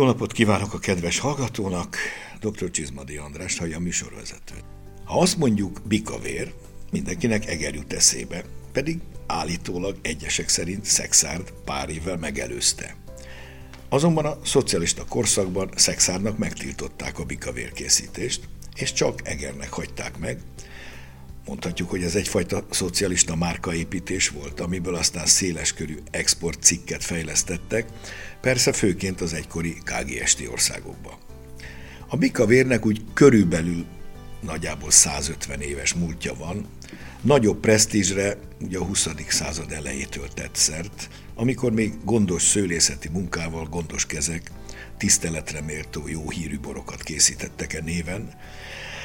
Jó napot kívánok a kedves hallgatónak, dr. Csizmadi András, hallja a műsorvezető. Ha azt mondjuk bikavér, mindenkinek eger jut eszébe, pedig állítólag egyesek szerint Szexárd pár évvel megelőzte. Azonban a szocialista korszakban Szexárnak megtiltották a bikavérkészítést, és csak Egernek hagyták meg. Mondhatjuk, hogy ez egyfajta szocialista márkaépítés volt, amiből aztán széleskörű export cikket fejlesztettek, persze főként az egykori KGST országokba. A bikavérnek úgy körülbelül nagyjából 150 éves múltja van, nagyobb presztízsre ugye a 20. század elejétől tett szert, amikor még gondos szőlészeti munkával gondos kezek tiszteletre méltó jó hírű borokat készítettek e néven,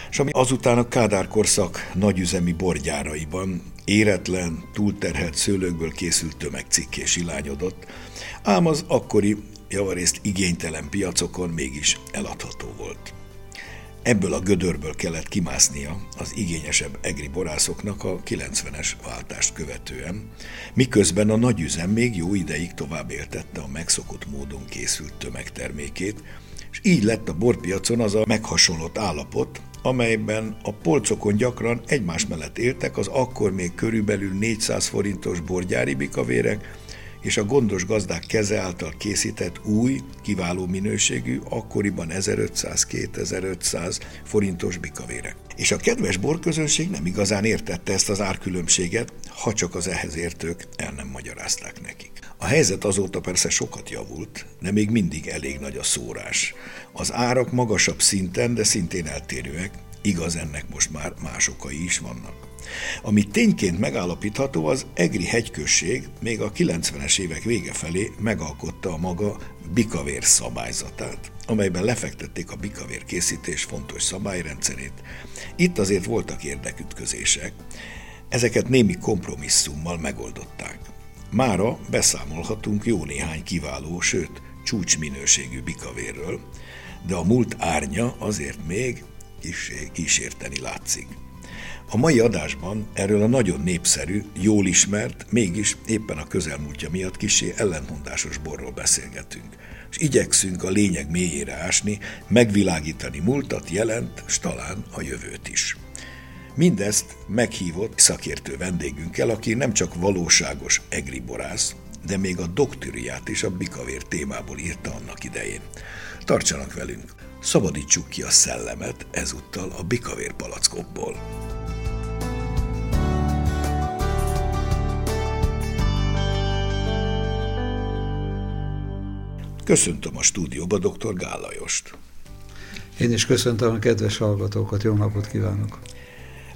és ami azután a Kádár korszak nagyüzemi borgyáraiban éretlen, túlterhelt szőlőkből készült tömegcikké silányodott, ám az akkori javarészt igénytelen piacokon mégis eladható volt. Ebből a gödörből kellett kimásznia az igényesebb egri borászoknak a 90-es váltást követően, miközben a nagyüzem még jó ideig tovább éltette a megszokott módon készült tömegtermékét, és így lett a borpiacon az a meghasonlott állapot, amelyben a polcokon gyakran egymás mellett éltek az akkor még körülbelül 400 forintos borgyári bikavérek, és a gondos gazdák keze által készített új, kiváló minőségű, akkoriban 1500-2500 forintos bikavérek. És a kedves borközönség nem igazán értette ezt az árkülönbséget, ha csak az ehhez értők el nem magyarázták nekik. A helyzet azóta persze sokat javult, de még mindig elég nagy a szórás. Az árak magasabb szinten, de szintén eltérőek, igaz ennek most már más okai is vannak. Ami tényként megállapítható, az Egri hegyközség még a 90-es évek vége felé megalkotta a maga bikavér szabályzatát, amelyben lefektették a bikavér készítés fontos szabályrendszerét. Itt azért voltak érdekütközések, ezeket némi kompromisszummal megoldották. Mára beszámolhatunk jó néhány kiváló, sőt csúcsminőségű bikavérről, de a múlt árnya azért még kísérteni látszik. A mai adásban erről a nagyon népszerű, jól ismert, mégis éppen a közelmúltja miatt kisé ellentmondásos borról beszélgetünk. És igyekszünk a lényeg mélyére ásni, megvilágítani múltat, jelent, s talán a jövőt is. Mindezt meghívott szakértő vendégünkkel, aki nem csak valóságos egri borász, de még a doktoriát is a bikavér témából írta annak idején. Tartsanak velünk! Szabadítsuk ki a szellemet ezúttal a bikavér palackokból. Köszöntöm a stúdióba dr. Gálajost. Én is köszöntöm a kedves hallgatókat, jó napot kívánok!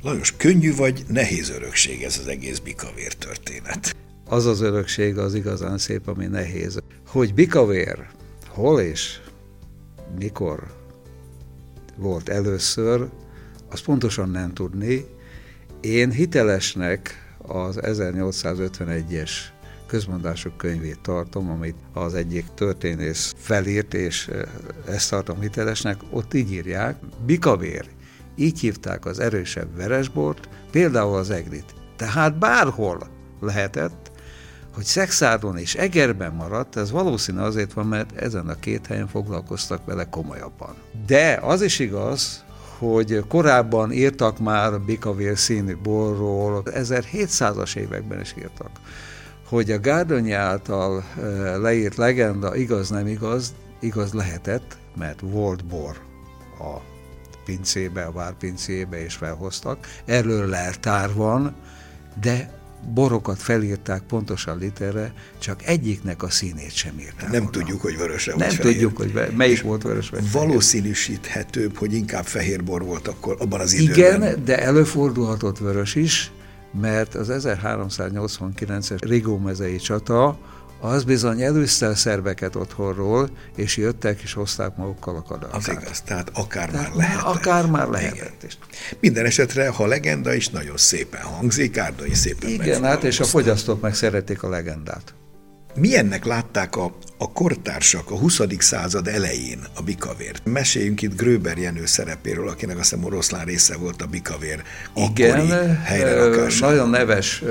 Lajos, könnyű vagy nehéz örökség ez az egész bikavér történet? Az az örökség az igazán szép, ami nehéz. Hogy bikavér, hol és mikor volt először, azt pontosan nem tudni. Én hitelesnek az 1851-es közmondások könyvét tartom, amit az egyik történész felírt, és eh, ezt tartom hitelesnek, ott így írják, bikavér, így hívták az erősebb veresbort, például az egrit. Tehát bárhol lehetett, hogy Szexádon és Egerben maradt, ez valószínű azért van, mert ezen a két helyen foglalkoztak vele komolyabban. De az is igaz, hogy korábban írtak már bikavér színű borról, 1700-as években is írtak hogy a Gárdonyi által leírt legenda igaz, nem igaz, igaz lehetett, mert volt bor a pincébe, a várpincébe, és felhoztak. Erről leltár van, de borokat felírták pontosan literre, csak egyiknek a színét sem írták. Nem volna. tudjuk, hogy vöröse Nem fehér. tudjuk, hogy melyik és volt vörös vagy Valószínűsíthetőbb, hogy inkább fehér bor volt akkor abban az időben. Igen, de előfordulhatott vörös is, mert az 1389-es Rigó-mezei csata az bizony előzte a szerveket otthonról, és jöttek és hozták magukkal a kadarkát. Az igaz, tehát akár tehát már lehetett. Akár már lehetett. Minden esetre, ha legenda is nagyon szépen hangzik, Árdai szépen Igen, hát és a fogyasztók meg szeretik a legendát. Milyennek látták a, a kortársak a 20. század elején a bikavért? Meséljünk itt Gröber Jenő szerepéről, akinek azt hiszem oroszlán része volt a bikavér Igen, nagyon neves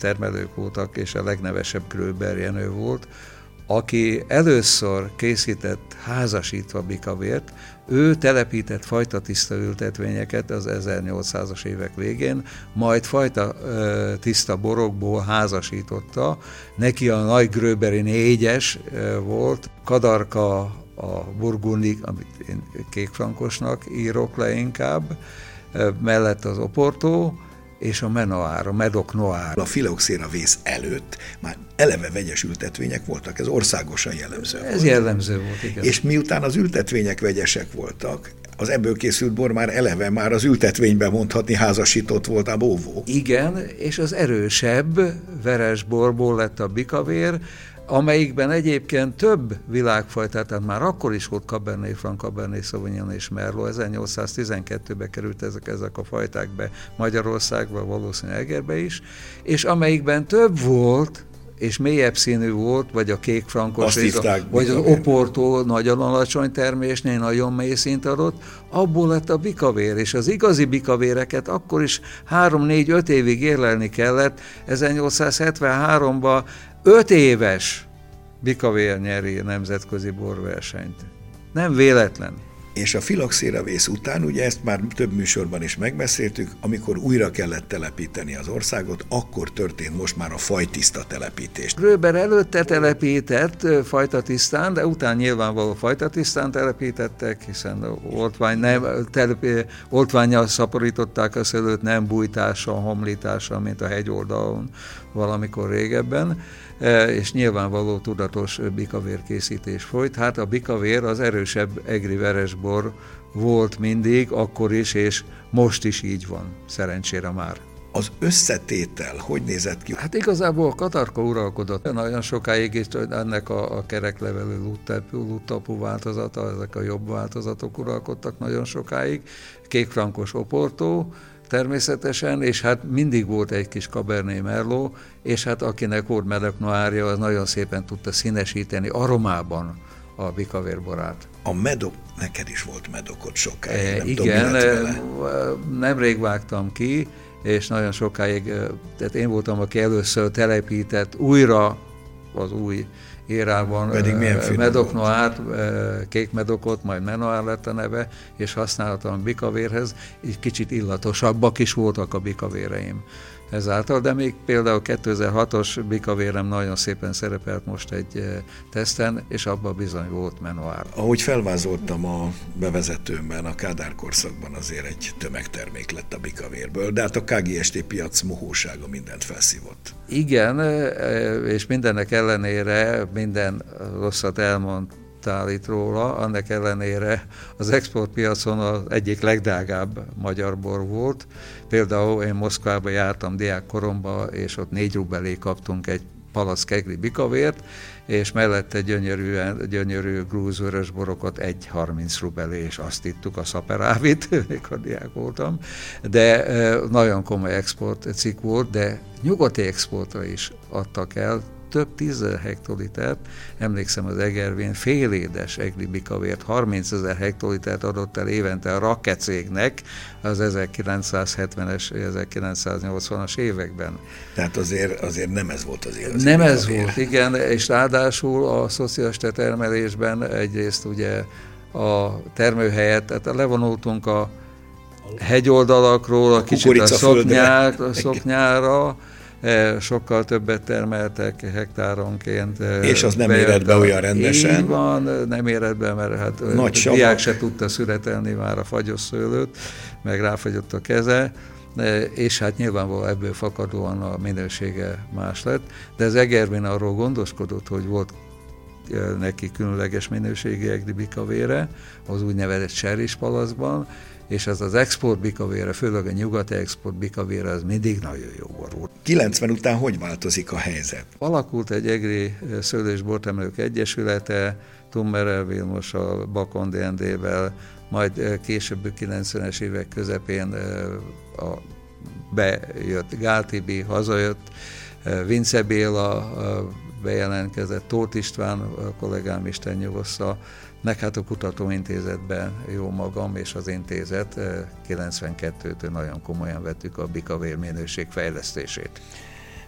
termelők voltak, és a legnevesebb Gröber Jenő volt, aki először készített házasítva bikavért, ő telepített fajta tiszta ültetvényeket az 1800-as évek végén, majd fajta ö, tiszta borokból házasította. Neki a nagy gröberi négyes ö, volt, Kadarka a burgundik, amit én kékfrankosnak írok le inkább, ö, mellett az Oportó, és a Menoir, a Medok Noir. A filoxéra vész előtt már eleve vegyes ültetvények voltak, ez országosan jellemző Ez volt. jellemző volt, igen. És miután az ültetvények vegyesek voltak, az ebből készült bor már eleve már az ültetvényben mondhatni házasított volt a bóvó. Igen, és az erősebb veres borból lett a bikavér, amelyikben egyébként több világfajta, tehát már akkor is volt Cabernet Franc, Cabernet Sauvignon és Merlot, 1812-ben került ezek, ezek a fajták be Magyarországba, valószínűleg Egerbe is, és amelyikben több volt, és mélyebb színű volt, vagy a kék frankos, vagy az oportó nagyon alacsony termésnél nagyon mély szint adott, abból lett a bikavér, és az igazi bikavéreket akkor is 3-4-5 évig érlelni kellett. 1873-ban öt éves Bikavér nyeri nemzetközi borversenyt. Nem véletlen. És a filoxéravész után, ugye ezt már több műsorban is megbeszéltük, amikor újra kellett telepíteni az országot, akkor történt most már a fajtiszta telepítés. Röber előtte telepített fajta tisztán, de után nyilvánvaló fajta tisztán telepítettek, hiszen oltvány nem, telep, oltványjal szaporították a szőlőt, nem bújtással, homlítással, mint a hegyoldalon valamikor régebben és nyilvánvaló tudatos bikavér készítés folyt. Hát a bikavér az erősebb egri veresbor volt mindig, akkor is, és most is így van, szerencsére már. Az összetétel hogy nézett ki? Hát igazából a katarka uralkodott. Nagyon sokáig is ennek a, a kereklevelű luttapú változata, ezek a jobb változatok uralkodtak nagyon sokáig. Kékfrankos oportó, természetesen, és hát mindig volt egy kis Cabernet Merlot, és hát akinek volt meleg noárja, az nagyon szépen tudta színesíteni aromában a bikavérborát. A medok, neked is volt medokot sokáig, e, nem Igen, tudom, e, nemrég vágtam ki, és nagyon sokáig, e, tehát én voltam, aki először telepített újra az új érában Pedig milyen Medok Noir, kék medokot, majd Menoir lett a neve, és használtam bikavérhez, így kicsit illatosabbak is voltak a bikavéreim ezáltal, de még például 2006-os bikavérem nagyon szépen szerepelt most egy teszten, és abban bizony volt menuár. Ahogy felvázoltam a bevezetőmben, a Kádár korszakban azért egy tömegtermék lett a bikavérből, de hát a KGST piac mohósága mindent felszívott. Igen, és mindennek ellenére minden rosszat elmond állít róla, annak ellenére az exportpiacon az egyik legdágább magyar bor volt. Például én Moszkvába jártam diákkoromban, és ott négy rubelé kaptunk egy palasz kegli bikavért, és mellette gyönyörűen, gyönyörű grúz borokat egy 30 rubelé, és azt ittuk a szaperávit, mikor diák voltam, de nagyon komoly export cikk volt, de nyugati exportra is adtak el, több tízezer hektolitert, emlékszem az Egervén félédes egli bikavért 30 ezer hektolitert adott el évente a Rakke cégnek az 1970-es, 1980-as években. Tehát azért, azért nem ez volt az igazi Nem bikavér. ez volt, igen, és ráadásul a szocialista termelésben egyrészt ugye a termőhelyet, tehát levonultunk a hegyoldalakról, a, a kicsit a, szoknyár, a szoknyára, sokkal többet termeltek hektáronként. E, És az nem érett be olyan rendesen? Így van, nem érett be, mert hát Nagy a diák se tudta születelni már a fagyos szőlőt, meg ráfagyott a keze, és hát nyilvánvalóan ebből fakadóan a minősége más lett, de az Egervin arról gondoskodott, hogy volt neki különleges minőségi egdibikavére, az úgynevezett seris palaszban, és ez az export bikavére, főleg a nyugati export bikavére, az mindig nagyon jó volt. 90 után hogy változik a helyzet? Alakult egy egri eh, szőlős bortemelők egyesülete, Tummerel Vilmos a Bakon DND-vel, majd eh, később 90-es évek közepén eh, a, bejött Gáltibi, hazajött, Vince Béla bejelentkezett, Tóth István a kollégám Isten nyugossza, meg hát a kutatóintézetben jó magam és az intézet 92-től nagyon komolyan vettük a bikavér minőség fejlesztését.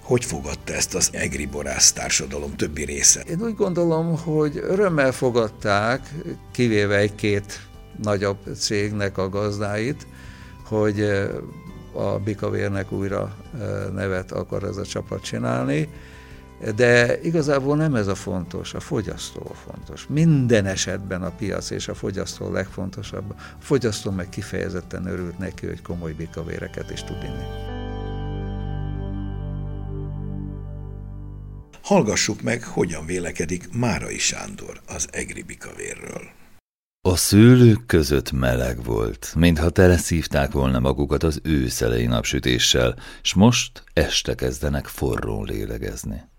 Hogy fogadta ezt az egri borász társadalom többi része? Én úgy gondolom, hogy örömmel fogadták, kivéve egy-két nagyobb cégnek a gazdáit, hogy a Bikavérnek újra nevet akar ez a csapat csinálni, de igazából nem ez a fontos, a fogyasztó a fontos. Minden esetben a piac és a fogyasztó a legfontosabb. A fogyasztó meg kifejezetten örült neki, hogy komoly bikavéreket is tud inni. Hallgassuk meg, hogyan vélekedik Márai Sándor az egri bikavérről. A szőlők között meleg volt, mintha teleszívták volna magukat az őszelei napsütéssel, s most este kezdenek forrón lélegezni.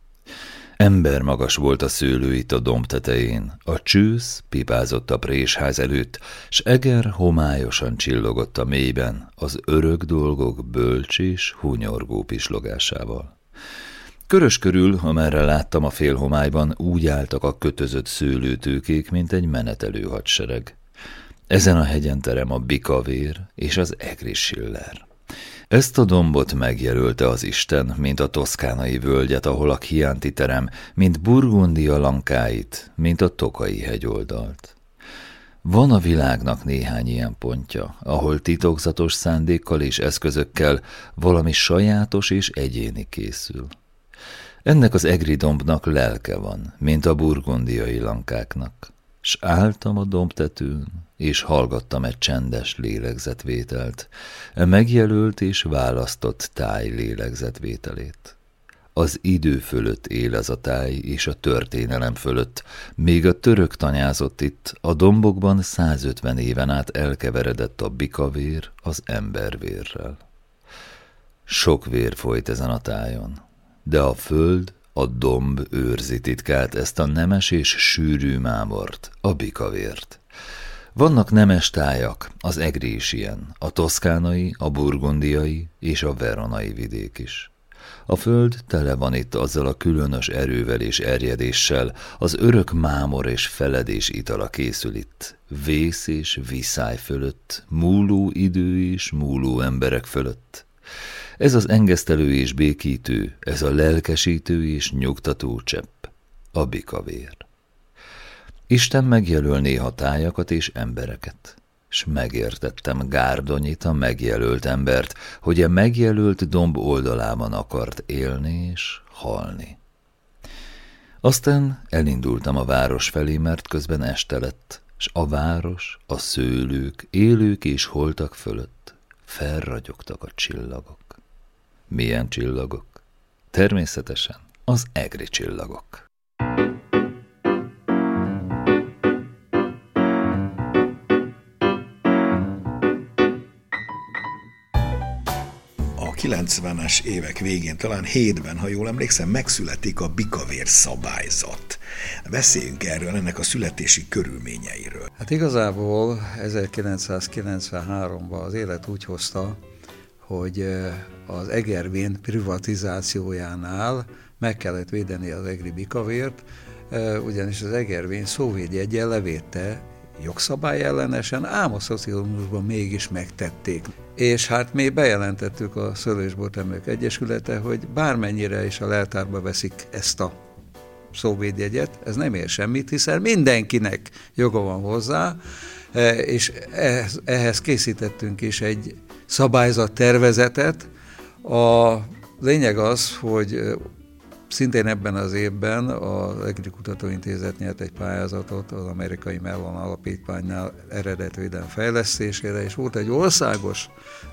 Ember magas volt a szőlő itt a domb tetején, a csősz pipázott a présház előtt, s eger homályosan csillogott a mélyben az örök dolgok bölcs és hunyorgó pislogásával. Körös körül, amerre láttam a félhomályban, úgy álltak a kötözött szőlőtőkék, mint egy menetelő hadsereg. Ezen a hegyen terem a bikavér és az egrisiller. Ezt a dombot megjelölte az Isten, mint a toszkánai völgyet, ahol a Chianti terem, mint Burgundia lankáit, mint a Tokai hegyoldalt. Van a világnak néhány ilyen pontja, ahol titokzatos szándékkal és eszközökkel valami sajátos és egyéni készül. Ennek az egri dombnak lelke van, mint a burgundiai lankáknak. S álltam a dombtetőn, és hallgattam egy csendes lélegzetvételt, megjelölt és választott táj lélegzetvételét. Az idő fölött él ez a táj, és a történelem fölött, még a török tanyázott itt, a dombokban 150 éven át elkeveredett a bikavér az embervérrel. Sok vér folyt ezen a tájon, de a föld, a domb őrzi titkát ezt a nemes és sűrű mámort, a bikavért. Vannak nemes tájak, az egri is ilyen, a toszkánai, a burgundiai és a veronai vidék is. A föld tele van itt azzal a különös erővel és erjedéssel, az örök mámor és feledés itala készül itt, vész és viszály fölött, múló idő és múló emberek fölött. Ez az engesztelő és békítő, ez a lelkesítő és nyugtató csepp, a bikavér. Isten megjelöl néha tájakat és embereket, s megértettem Gárdonyit, a megjelölt embert, hogy a megjelölt domb oldalában akart élni és halni. Aztán elindultam a város felé, mert közben este lett, s a város, a szőlők, élők és holtak fölött felragyogtak a csillagok. Milyen csillagok? Természetesen az egri csillagok. A 90-es évek végén, talán hétben, ha jól emlékszem, megszületik a bikavér szabályzat. Beszéljünk erről, ennek a születési körülményeiről. Hát igazából 1993-ban az élet úgy hozta, hogy az Egervén privatizációjánál meg kellett védeni az egri bikavért, ugyanis az Egervén szóvédjegyen levédte jogszabály ellenesen, ám a szocializmusban mégis megtették. És hát mi bejelentettük a Szőlősbortemők Egyesülete, hogy bármennyire is a leltárba veszik ezt a szóvédjegyet, ez nem ér semmit, hiszen mindenkinek joga van hozzá, és ehhez készítettünk is egy szabályzat tervezetet. A lényeg az, hogy szintén ebben az évben az Egri Kutatóintézet nyert egy pályázatot az amerikai Mellon Alapítványnál eredetvédelem fejlesztésére, és volt egy országos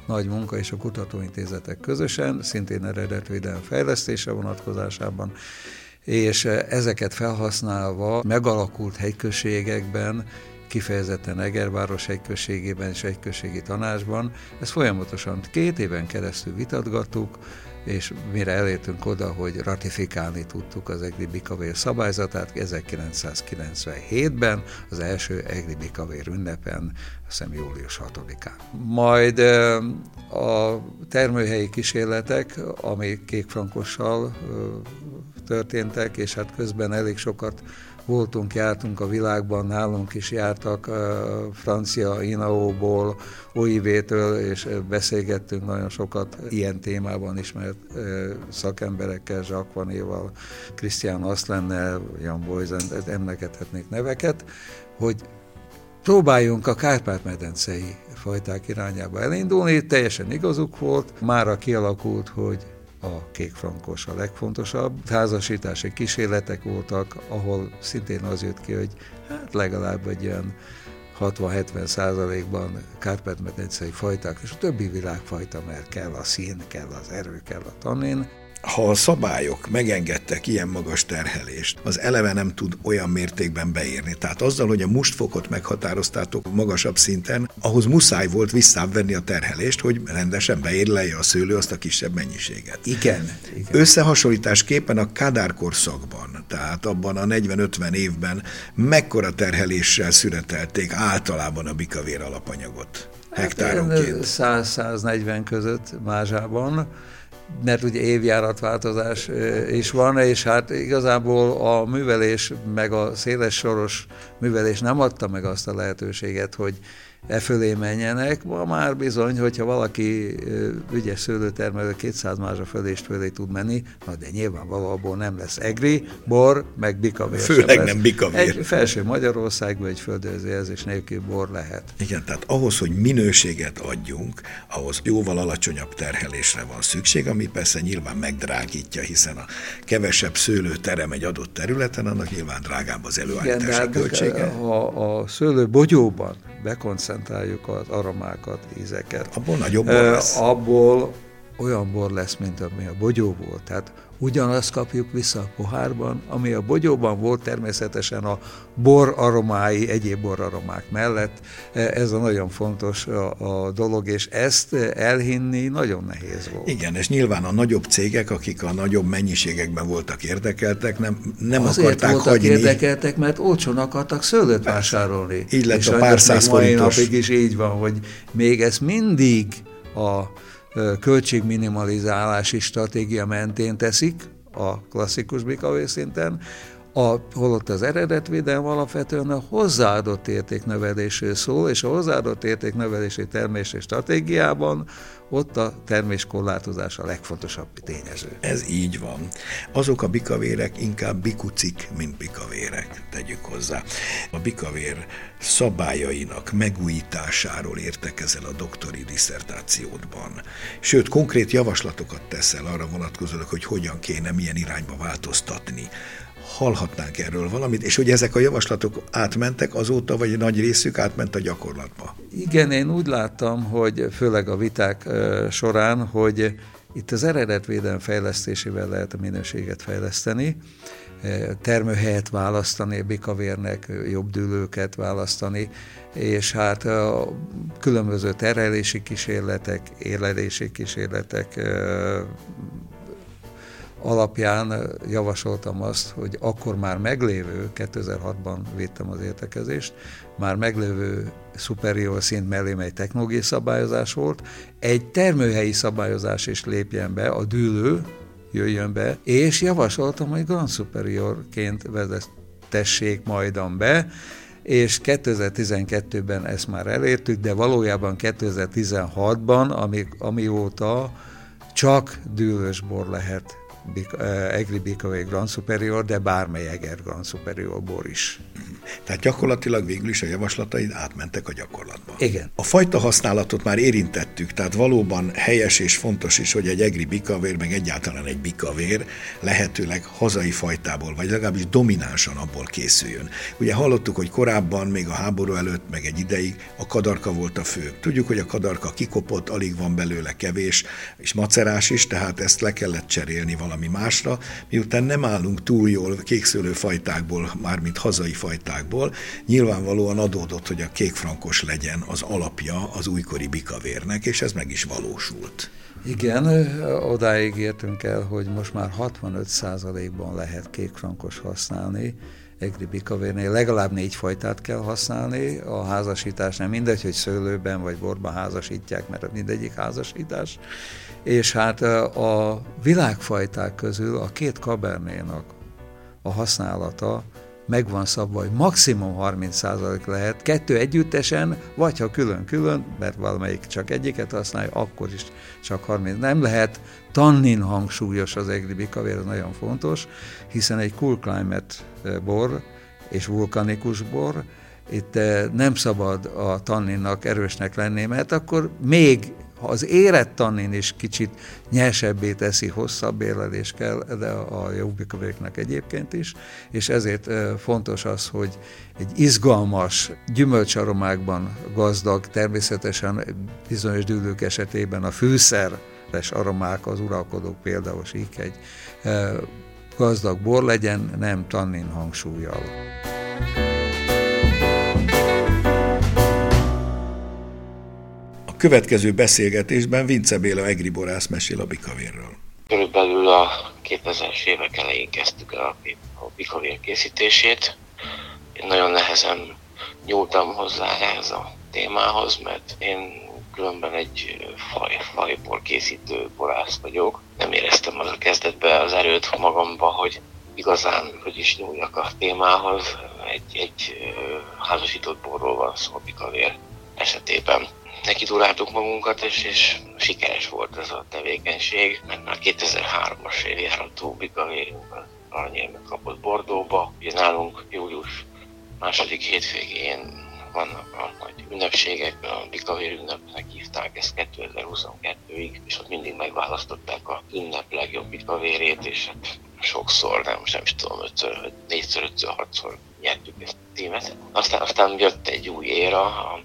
nagy munka is a kutatóintézetek közösen, szintén eredetvédelem fejlesztése vonatkozásában, és ezeket felhasználva megalakult helyközségekben kifejezetten Egerváros egyközségében és egyközségi tanácsban. Ezt folyamatosan két éven keresztül vitatgattuk, és mire elértünk oda, hogy ratifikálni tudtuk az Egri Bikavér szabályzatát 1997-ben, az első Egri Bikavér ünnepen, azt hiszem július 6-án. Majd a termőhelyi kísérletek, ami kékfrankossal történtek, és hát közben elég sokat voltunk, jártunk a világban, nálunk is jártak francia Inaóból, OIV-től, és beszélgettünk nagyon sokat ilyen témában ismert szakemberekkel, Jacques Vanéval, Christian Aslennel, Jan Boysen, emlegethetnék neveket, hogy próbáljunk a Kárpát-medencei fajták irányába elindulni, teljesen igazuk volt, mára kialakult, hogy a kékfrankos a legfontosabb. Házasítási kísérletek voltak, ahol szintén az jött ki, hogy hát legalább egy olyan 60-70 százalékban kárpát-medencei fajták, és a többi világfajta, mert kell a szín, kell az erő, kell a tannin ha a szabályok megengedtek ilyen magas terhelést, az eleve nem tud olyan mértékben beírni. Tehát azzal, hogy a mustfokot meghatároztátok magasabb szinten, ahhoz muszáj volt visszávenni a terhelést, hogy rendesen beérlelje a szőlő azt a kisebb mennyiséget. Igen. igen. Összehasonlításképpen a Kádár korszakban, tehát abban a 40-50 évben mekkora terheléssel szüretelték általában a bikavér alapanyagot hektáronként? Hát 100-140 között mázsában mert ugye évjáratváltozás is van, és hát igazából a művelés, meg a széles soros művelés nem adta meg azt a lehetőséget, hogy e fölé menjenek. Ma már bizony, hogyha valaki ügyes szőlőtermelő 200 mázsa fölé és fölé tud menni, na de nyilvánvalóan nem lesz egri, bor, meg bikavér. Főleg nem bikavér. Egy felső Magyarországban egy földőzőjelzés nélkül bor lehet. Igen, tehát ahhoz, hogy minőséget adjunk, ahhoz jóval alacsonyabb terhelésre van szükség, ami persze nyilván megdrágítja, hiszen a kevesebb szőlő terem egy adott területen, annak nyilván drágább az előállítási Igen, hát költsége. Ha a szőlő bogyóban bekoncentráljuk az aromákat, ízeket. Abból nagyobb lesz. Abból olyan bor lesz, mint ami a bogyó volt. Tehát ugyanazt kapjuk vissza a pohárban, ami a bogyóban volt természetesen a bor aromái, egyéb bor aromák mellett. Ez a nagyon fontos a, a dolog, és ezt elhinni nagyon nehéz volt. Igen, és nyilván a nagyobb cégek, akik a nagyobb mennyiségekben voltak érdekeltek, nem, nem Azért akarták voltak hagyni. érdekeltek, mert olcsón akartak szőlőt vásárolni. Így lett és a pár száz forintos. napig is így van, hogy még ez mindig a költségminimalizálási stratégia mentén teszik a klasszikus BKV szinten, a, holott az eredetvédelem alapvetően a hozzáadott értéknövelésről szól, és a hozzáadott értéknövelési termési stratégiában ott a terméskorlátozás a legfontosabb tényező. Ez így van. Azok a bikavérek inkább bikucik, mint bikavérek, tegyük hozzá. A bikavér szabályainak megújításáról értekezel a doktori diszertációdban. Sőt, konkrét javaslatokat teszel arra vonatkozólag, hogy hogyan kéne, milyen irányba változtatni hallhatnánk erről valamit, és hogy ezek a javaslatok átmentek azóta, vagy nagy részük átment a gyakorlatba? Igen, én úgy láttam, hogy főleg a viták során, hogy itt az eredetvédelem fejlesztésével lehet a minőséget fejleszteni, termőhelyet választani, bikavérnek jobb dűlőket választani, és hát a különböző terelési kísérletek, élelési kísérletek alapján javasoltam azt, hogy akkor már meglévő, 2006-ban védtem az értekezést, már meglévő superior szint mellé egy technológiai szabályozás volt, egy termőhelyi szabályozás is lépjen be, a dűlő jöjjön be, és javasoltam, hogy Grand Superiorként vezetessék majdan be, és 2012-ben ezt már elértük, de valójában 2016-ban, ami, amióta csak dűlős bor lehet Eh, Egri Bikové Grand Superior, de bármely Eger Grand Superior bor is. Tehát gyakorlatilag végül is a javaslataid átmentek a gyakorlatba. Igen. A fajta használatot már érintettük, tehát valóban helyes és fontos is, hogy egy egri bikavér, meg egyáltalán egy bikavér lehetőleg hazai fajtából, vagy legalábbis dominánsan abból készüljön. Ugye hallottuk, hogy korábban, még a háború előtt, meg egy ideig a kadarka volt a fő. Tudjuk, hogy a kadarka kikopott, alig van belőle kevés, és macerás is, tehát ezt le kellett cserélni valami másra, miután nem állunk túl jól kékszőlő fajtákból, mármint hazai fajtákból, országból, nyilvánvalóan adódott, hogy a kékfrankos legyen az alapja az újkori bikavérnek, és ez meg is valósult. Igen, odáig értünk el, hogy most már 65%-ban lehet kékfrankos használni, egri bikavérnél. Legalább négy fajtát kell használni, a házasítás nem mindegy, hogy szőlőben vagy borban házasítják, mert mindegyik házasítás, és hát a világfajták közül a két kabernénak a használata meg van szabva, hogy maximum 30% lehet, kettő együttesen, vagy ha külön-külön, mert valamelyik csak egyiket használja, akkor is csak 30. Nem lehet tannin hangsúlyos az egri bikavér, ez nagyon fontos, hiszen egy cool climate bor és vulkanikus bor, itt nem szabad a tanninnak erősnek lenni, mert akkor még az érett tannin is kicsit nyersebbé teszi, hosszabb érlelés kell, de a jobbikavéknek egyébként is, és ezért fontos az, hogy egy izgalmas, gyümölcsaromákban gazdag, természetesen bizonyos dűlők esetében a fűszeres aromák, az uralkodók például sík egy gazdag bor legyen, nem tannin hangsúlyjal. Következő beszélgetésben Vince Béla egriborász mesél a bikavérről. Körülbelül a 2000-es évek elején kezdtük el a bikavér készítését. Én nagyon nehezen nyúltam hozzá ehhez a témához, mert én különben egy faj, fajból készítő borász vagyok. Nem éreztem az a kezdetben az erőt magamba, hogy igazán, hogy is nyúljak a témához. Egy, egy házasított borról van szó a bikavér esetében neki duráltuk magunkat, és, és sikeres volt ez a tevékenység, mert már 2003-as évjárató bikavérünk aranyérmet kapott Bordóba. Ugye nálunk július második hétvégén vannak a nagy ünnepségek, a Bikavér ünnepnek hívták ezt 2022-ig, és ott mindig megválasztották a ünnep legjobb bikavérét, és hát sokszor, nem, most nem is tudom, ötször, négyszer, ötször, hatszor nyertük ezt a tímet. Aztán, aztán jött egy új éra, a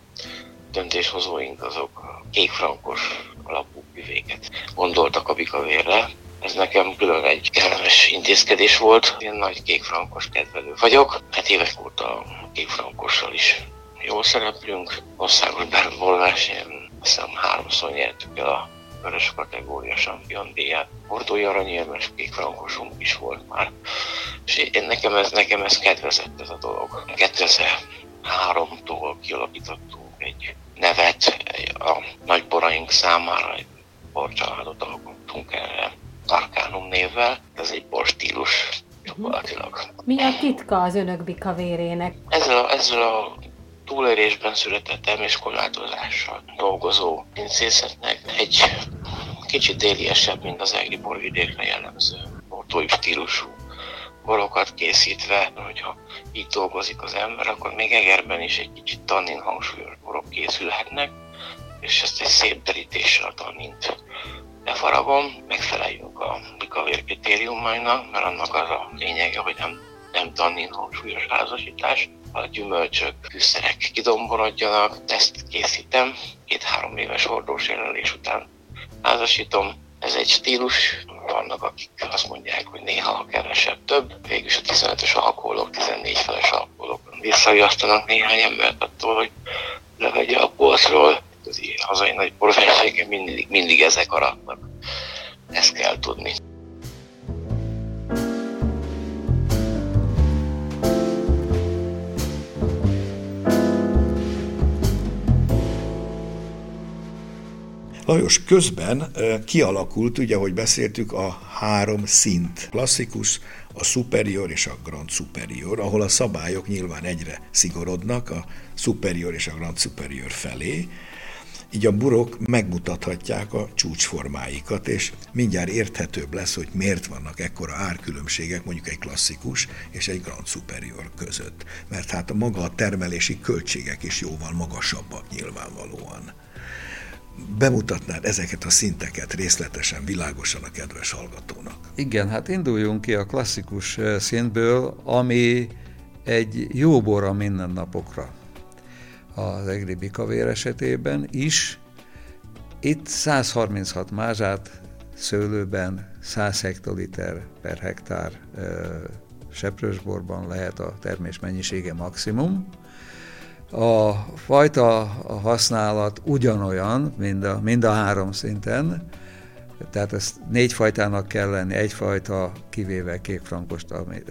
döntéshozóink azok kékfrankos alapú büvéket gondoltak a bikavérre. Ez nekem külön egy kellemes intézkedés volt. Én nagy kékfrankos kedvelő vagyok. Hát évek óta kékfrankossal is jól szereplünk. Országos bárbolás, én azt hiszem háromszor nyertük el a vörös kategória champion díját. Hordói aranyérmes kékfrankosunk is volt már. És én, nekem ez, nekem ez kedvezett ez a dolog. 2003-tól kialakítottunk egy nevet a nagyboraink számára, egy borcsaládot alkottunk erre Arkánum névvel. Ez egy borstílus gyakorlatilag. Mi a titka az önök bikavérének? Ezzel a, ezzel a túlérésben született terméskorlátozással dolgozó pincészetnek egy kicsit déliesebb, mint az egri borvidékre jellemző portói stílusú borokat készítve, hogyha így dolgozik az ember, akkor még Egerben is egy kicsit tannin hangsúlyos borok készülhetnek, és ezt egy szép derítéssel tannint lefaragom, megfeleljünk a bikavér kritériumainak, mert annak az a lényege, hogy nem, nem tannin hangsúlyos házasítás, a gyümölcsök, fűszerek kidomborodjanak, ezt készítem, két-három éves hordós jelölés után házasítom, ez egy stílus, vannak akik azt mondják, hogy néha kevesebb több, végülis a 15-ös alkoholok, 14 feles alkoholok visszajasztanak néhány embert attól, hogy levegye a polcról. Az hazai nagy porfegysége mindig, mindig ezek aratnak. Ezt kell tudni. Lajos, közben kialakult, ugye, ahogy beszéltük, a három szint. Klasszikus, a superior és a grand superior, ahol a szabályok nyilván egyre szigorodnak a superior és a grand superior felé, így a burok megmutathatják a csúcsformáikat, és mindjárt érthetőbb lesz, hogy miért vannak ekkora árkülönbségek mondjuk egy klasszikus és egy Grand Superior között. Mert hát a maga a termelési költségek is jóval magasabbak nyilvánvalóan bemutatnád ezeket a szinteket részletesen, világosan a kedves hallgatónak? Igen, hát induljunk ki a klasszikus eh, szintből, ami egy jó bor a mindennapokra. Az egri bikavér esetében is. Itt 136 mázsát szőlőben 100 hektoliter per hektár e, seprősborban lehet a termés mennyisége maximum a fajta használat ugyanolyan, mind a, mind a három szinten, tehát ezt négy fajtának kell lenni, egyfajta kivéve kékfrankost, ami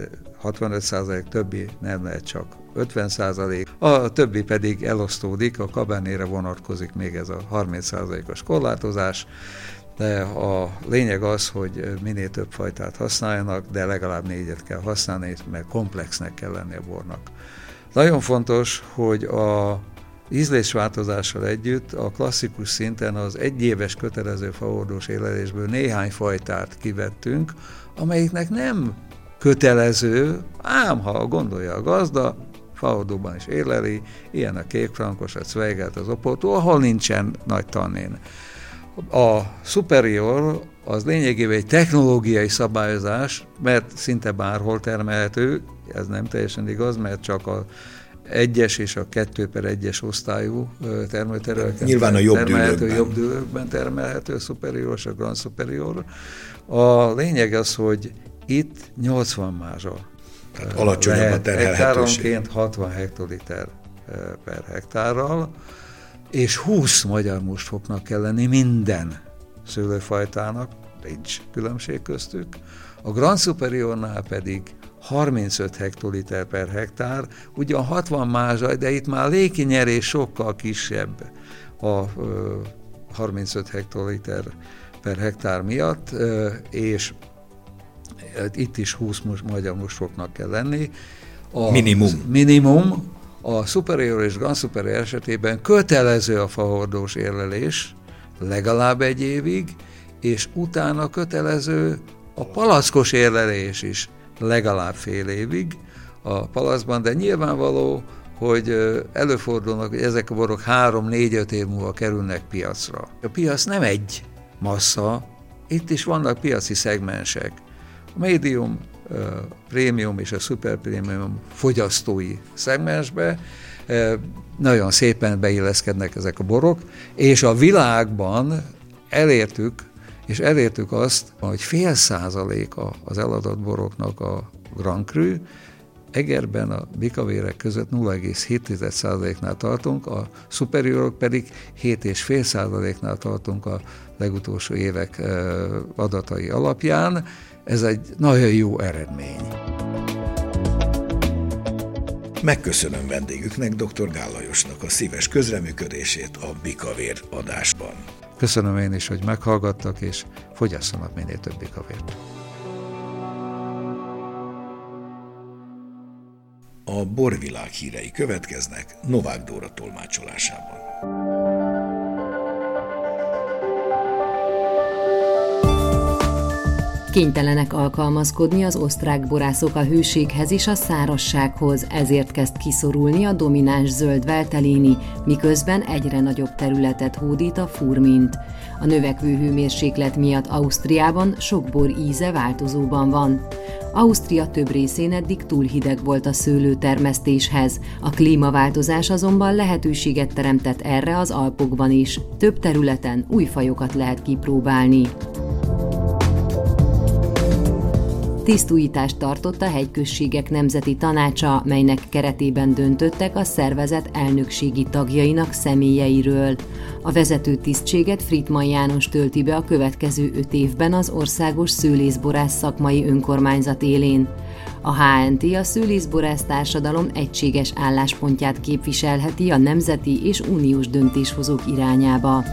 65% többi nem lehet csak 50%, a többi pedig elosztódik, a kabánére vonatkozik még ez a 30%-os korlátozás, de a lényeg az, hogy minél több fajtát használjanak, de legalább négyet kell használni, mert komplexnek kell lenni a bornak. Nagyon fontos, hogy a ízlésváltozással együtt a klasszikus szinten az egyéves kötelező faordós élelésből néhány fajtát kivettünk, amelyiknek nem kötelező, ám ha gondolja a gazda, faodóban is éleli, ilyen a kékfrankos, a cvejgelt, az opótó, ahol nincsen nagy tannén. A superior az lényegében egy technológiai szabályozás, mert szinte bárhol termelhető, ez nem teljesen igaz, mert csak a egyes és a kettő per egyes osztályú termőterületeken Nyilván a jobb termelhető, dűlőkben. jobb dűlőkben termelhető a superior és a grand superior. A lényeg az, hogy itt 80 mázsa Tehát alacsonyabb a terhelhetőség. 60 hektoliter per hektárral, és 20 magyar mustfoknak kell lenni minden szőlőfajtának, nincs különbség köztük. A Grand Superiornál pedig 35 hektoliter per hektár, ugyan 60 mázsa, de itt már léki nyerés sokkal kisebb a 35 hektoliter per hektár miatt, és itt is 20 magyar mustfoknak kell lenni. A minimum. Minimum. A superior és grand superior esetében kötelező a fahordós érlelés legalább egy évig, és utána kötelező a palackos érlelés is legalább fél évig a palaszban, de nyilvánvaló, hogy előfordulnak, hogy ezek a borok három-négy-öt év múlva kerülnek piacra. A piac nem egy massza, itt is vannak piaci szegmensek. A médium, a prémium és a szuperprémium fogyasztói szegmensbe nagyon szépen beilleszkednek ezek a borok, és a világban elértük és elértük azt, hogy fél százaléka az eladott boroknak a Grand Cru, Egerben a bikavérek között 0,7%-nál tartunk, a superiorok pedig 7,5%-nál tartunk a legutolsó évek adatai alapján. Ez egy nagyon jó eredmény. Megköszönöm vendégüknek, dr. Gállajosnak a szíves közreműködését a Bikavér adásban. Köszönöm én is, hogy meghallgattak, és fogyasszanak minél többi kavért. A borvilág hírei következnek Novák Dóra tolmácsolásában. Kénytelenek alkalmazkodni az osztrák borászok a hőséghez és a szárassághoz, ezért kezd kiszorulni a domináns zöld veltelini, miközben egyre nagyobb területet hódít a furmint. A növekvő hőmérséklet miatt Ausztriában sok bor íze változóban van. Ausztria több részén eddig túl hideg volt a szőlőtermesztéshez, a klímaváltozás azonban lehetőséget teremtett erre az Alpokban is. Több területen új fajokat lehet kipróbálni. Tisztújítást tartott a hegyközségek nemzeti tanácsa, melynek keretében döntöttek a szervezet elnökségi tagjainak személyeiről. A vezető tisztséget Fritman János tölti be a következő öt évben az Országos Szőlészborász Szakmai Önkormányzat élén. A HNT a szőlészborász társadalom egységes álláspontját képviselheti a nemzeti és uniós döntéshozók irányába.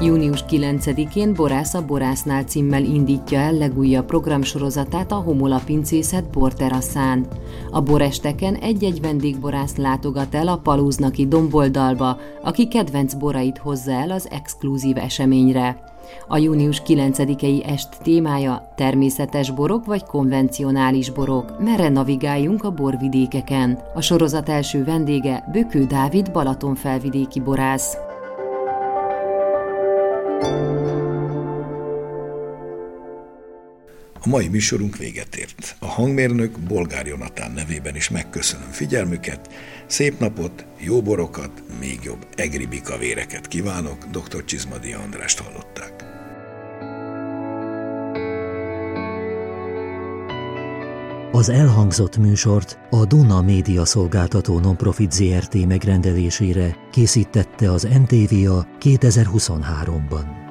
Június 9-én Borász a Borásznál címmel indítja el legújabb programsorozatát a Homola pincészet borteraszán. A boresteken egy-egy vendégborász látogat el a Palúznaki domboldalba, aki kedvenc borait hozza el az exkluzív eseményre. A június 9-i est témája természetes borok vagy konvencionális borok, merre navigáljunk a borvidékeken. A sorozat első vendége Bökő Dávid Balatonfelvidéki borász. A mai műsorunk véget ért. A hangmérnök Bolgár Jonatán nevében is megköszönöm figyelmüket, szép napot, jó borokat, még jobb egri bikavéreket kívánok, dr. Csizmadi Andrást hallották. Az elhangzott műsort a Duna Média Szolgáltató Nonprofit ZRT megrendelésére készítette az NTVA 2023-ban.